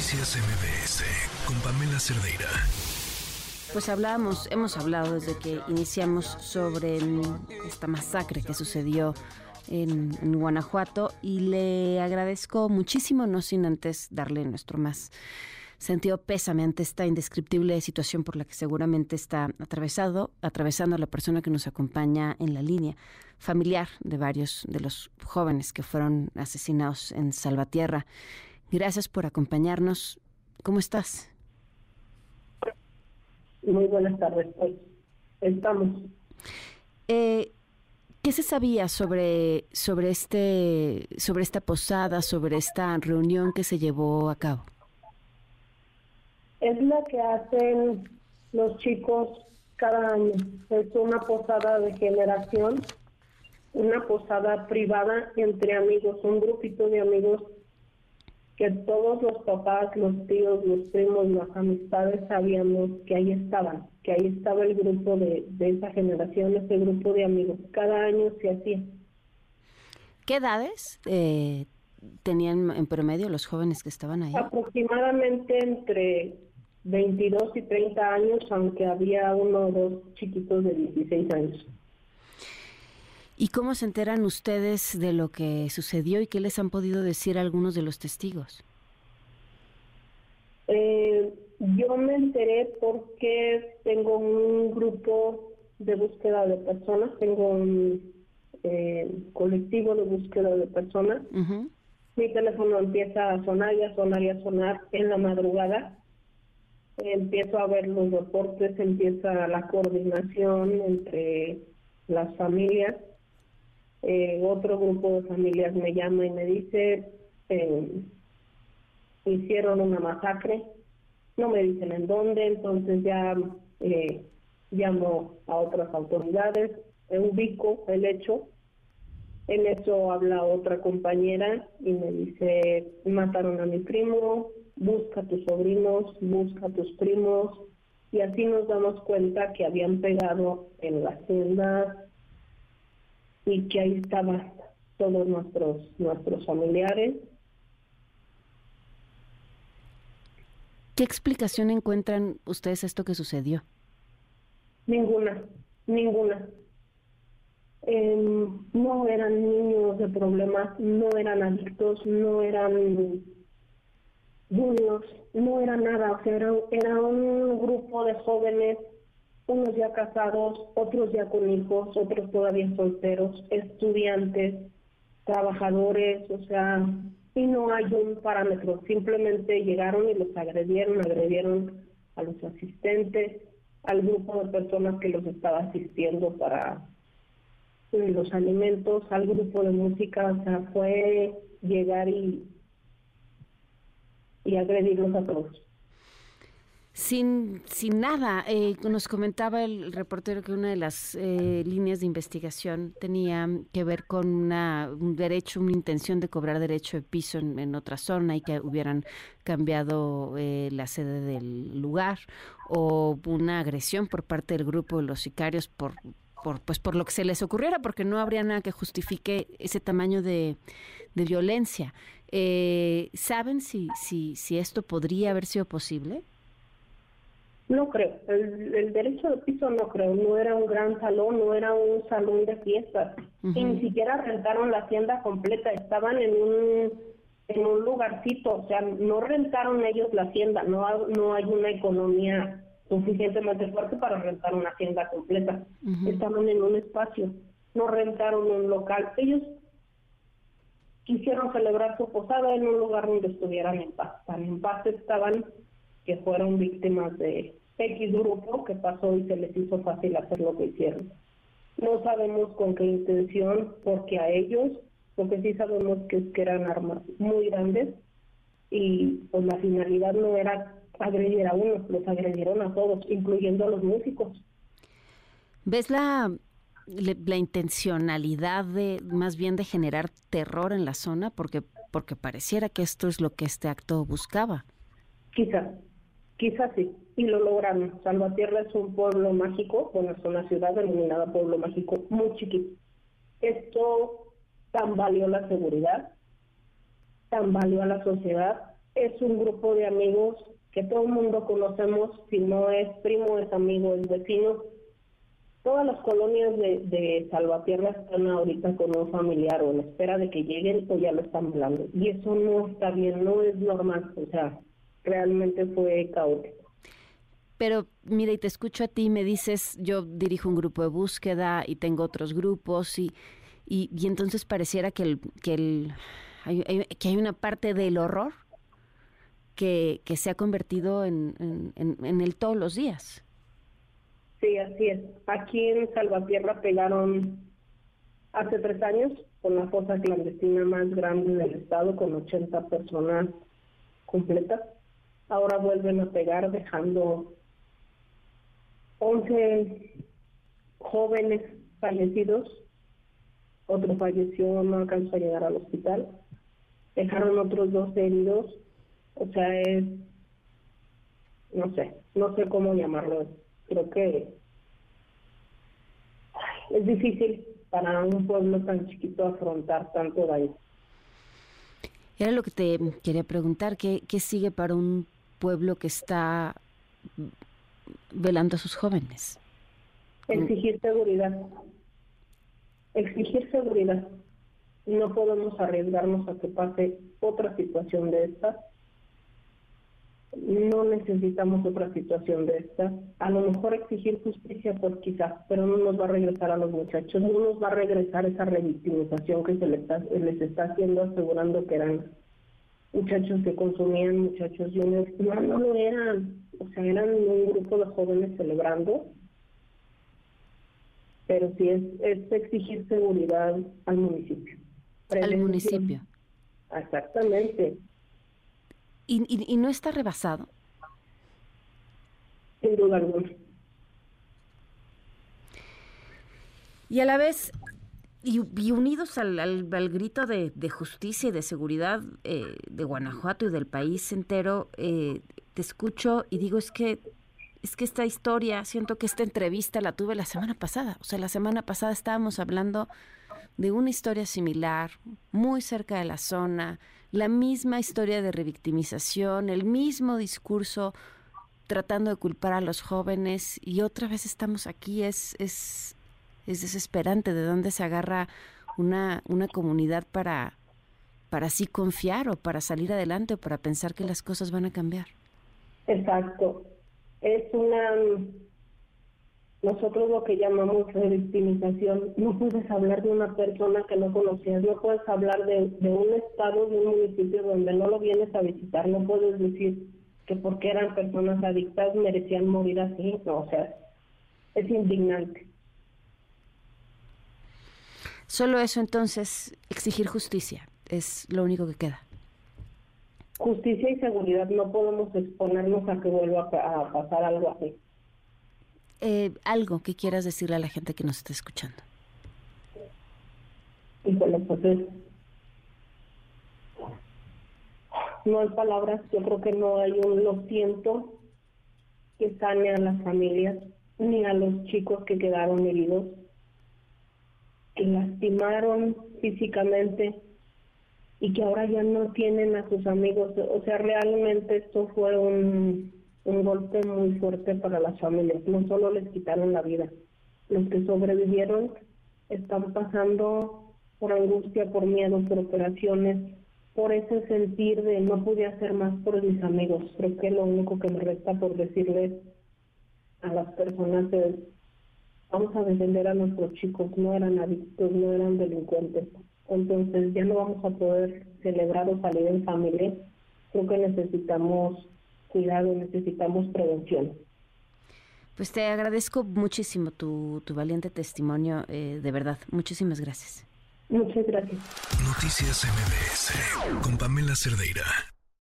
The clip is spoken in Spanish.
Noticias MBS con Pamela Cerdeira. Pues hablamos, hemos hablado desde que iniciamos sobre esta masacre que sucedió en, Guanajuato y le agradezco muchísimo, no sin antes darle nuestro más sentido pésame ante esta indescriptible situación por la que seguramente está atravesado, atravesando a la persona que nos acompaña en la línea, familiar de varios de los jóvenes que fueron asesinados en Salvatierra. Gracias por acompañarnos. ¿Cómo estás? Muy buenas tardes. Pues estamos. Eh, ¿Qué se sabía sobre, sobre, este, sobre esta posada, sobre esta reunión que se llevó a cabo? Es la que hacen los chicos cada año. Es una posada de generación, una posada privada entre amigos, un grupito de amigos que todos los papás, los tíos, los primos, las amistades sabíamos que ahí estaban, que ahí estaba el grupo de, esa generación, ese grupo de amigos. Cada año se hacía. ¿Qué edades eh, tenían en promedio los jóvenes que estaban ahí? Aproximadamente entre 22 y 30 años, aunque había uno o dos chiquitos de 16 años. ¿Y cómo se enteran ustedes de lo que sucedió y qué les han podido decir algunos de los testigos? Eh, yo me enteré porque tengo un grupo de búsqueda de personas, tengo un eh, colectivo de búsqueda de personas. Mi teléfono empieza a sonar y a sonar y a sonar en la madrugada empiezo a ver los reportes, empieza la coordinación entre las familias. Eh, otro grupo de familias me llama y me dice, eh, hicieron una masacre, no me dicen en dónde, entonces ya eh, llamo a otras autoridades, ubico el hecho. En eso habla otra compañera y me dice, mataron a mi primo, busca a tus sobrinos, busca a tus primos, y así nos damos cuenta que habían pegado en la celda y que ahí estaban todos nuestros, nuestros familiares. ¿Qué explicación encuentran ustedes a esto que sucedió? Ninguna, ninguna. Em, no eran niños de problemas, no eran adictos, no eran niños, no era nada, o sea, era, un grupo de jóvenes, unos ya casados, otros ya con hijos, otros todavía solteros, estudiantes, trabajadores, o sea, y no hay un parámetro, simplemente llegaron y los agredieron, agredieron a los asistentes, al grupo de personas que los estaba asistiendo para los alimentos, al grupo de música, o sea, fue llegar y y agredirlos a todos. Sin, sin nada, eh, nos comentaba el reportero que una de las eh, líneas de investigación tenía que ver con una, un derecho, una intención de cobrar derecho de piso en, otra zona y que hubieran cambiado eh, la sede del lugar o una agresión por parte del grupo de los sicarios por, por, pues por lo que se les ocurriera, porque no habría nada que justifique ese tamaño de, de violencia. Eh, ¿Saben si, si, si esto podría haber sido posible? No creo. El, derecho de piso no creo. No era un gran salón, no era un salón de fiestas. Y ni siquiera rentaron la hacienda completa. Estaban en un en un lugarcito. O sea, no rentaron ellos la hacienda. No, no hay una economía suficientemente fuerte para rentar una hacienda completa. Estaban en un espacio. No rentaron un local. Ellos quisieron celebrar su posada en un lugar donde estuvieran en paz. Tan en paz estaban que fueron víctimas de X grupo que pasó y se les hizo fácil hacer lo que hicieron. No sabemos con qué intención, porque a ellos, lo que sí sabemos que es que eran armas muy grandes y pues la finalidad no era agredir a uno, los agredieron a todos, incluyendo a los músicos. ¿Ves la la intencionalidad de más bien de generar terror en la zona porque porque pareciera que esto es lo que este acto buscaba. Quizá, quizá sí, y lo lograron. Salvatierra es un pueblo mágico, bueno, es una ciudad denominada pueblo mágico muy chiquito. Esto tan valió la seguridad, tan valió a la sociedad, es un grupo de amigos que todo el mundo conocemos, si no es primo, es amigo, es vecino. Todas las colonias de Salvatierra están ahorita con un familiar o en espera de que lleguen o ya lo están hablando. Y eso no está bien, no es normal. O sea, realmente fue caótico. Pero mira, y te escucho a ti, me dices, yo dirijo un grupo de búsqueda y tengo otros grupos y, y, entonces pareciera que, el, que, el, hay, que hay una parte del horror que, que se ha convertido en, en, el todos los días. Sí, así es. Aquí en Salvatierra pegaron hace tres años con la fosa clandestina más grande del estado, con 80 personas completas. Ahora vuelven a pegar dejando 11 jóvenes fallecidos, otro falleció, no alcanzó a llegar al hospital, dejaron otros dos heridos, o sea, es, no sé, no sé cómo llamarlo, creo que es difícil para un pueblo tan chiquito afrontar tanto daño. Era lo que te quería preguntar, ¿qué, qué sigue para un pueblo que está velando a sus jóvenes. Exigir seguridad. Exigir seguridad. No podemos arriesgarnos a que pase otra situación de esta. No necesitamos otra situación de esta. A lo mejor exigir justicia, pues quizás, pero no nos va a regresar a los muchachos, no nos va a regresar esa revictimización que se les está, les está haciendo asegurando que eran muchachos que consumían, muchachos juniors, no, no lo eran, o sea, eran un grupo de jóvenes celebrando, pero sí es, es exigir seguridad al municipio. Al municipio. Exactamente. ¿Y, y, y no está rebasado? Sin duda alguna. Y a la vez, y, unidos al, al, grito de, justicia y de seguridad eh, de Guanajuato y del país entero, eh, te escucho y digo, es que, es que esta historia, siento que esta entrevista la tuve la semana pasada. O sea, la semana pasada estábamos hablando de una historia similar, muy cerca de la zona, la misma historia de revictimización, el mismo discurso tratando de culpar a los jóvenes y otra vez estamos aquí, es, es, es desesperante de dónde se agarra una, una comunidad para, para así confiar o para salir adelante o para pensar que las cosas van a cambiar. Exacto. Es una, nosotros lo que llamamos revictimización. No puedes hablar de una persona que no conocías, no puedes hablar de, de un estado, de un municipio donde no lo vienes a visitar, no puedes decir que porque eran personas adictas merecían morir así, no, o sea, es indignante. Solo eso entonces, exigir justicia, es lo único que queda. Justicia y seguridad, no podemos exponernos a que vuelva a, pasar algo así. Eh, algo que quieras decirle a la gente que nos está escuchando. Híjole, pues es... No hay palabras, yo creo que no hay un lo siento que sane a las familias ni a los chicos que quedaron heridos que lastimaron físicamente y que ahora ya no tienen a sus amigos. O sea, realmente esto fue un, un golpe muy fuerte para las familias. No solo les quitaron la vida, los que sobrevivieron están pasando por angustia, por miedo, por operaciones, por ese sentir de no pude hacer más por mis amigos. Creo que lo único que me resta por decirles a las personas es vamos a defender a nuestros chicos, no eran adictos, no eran delincuentes. Entonces ya no vamos a poder celebrar o salir en familia. Creo que necesitamos cuidado, necesitamos prevención. Pues te agradezco muchísimo tu, tu valiente testimonio, eh, de verdad. Muchísimas gracias. Muchas gracias. Noticias MBS con Pamela Cerdeira.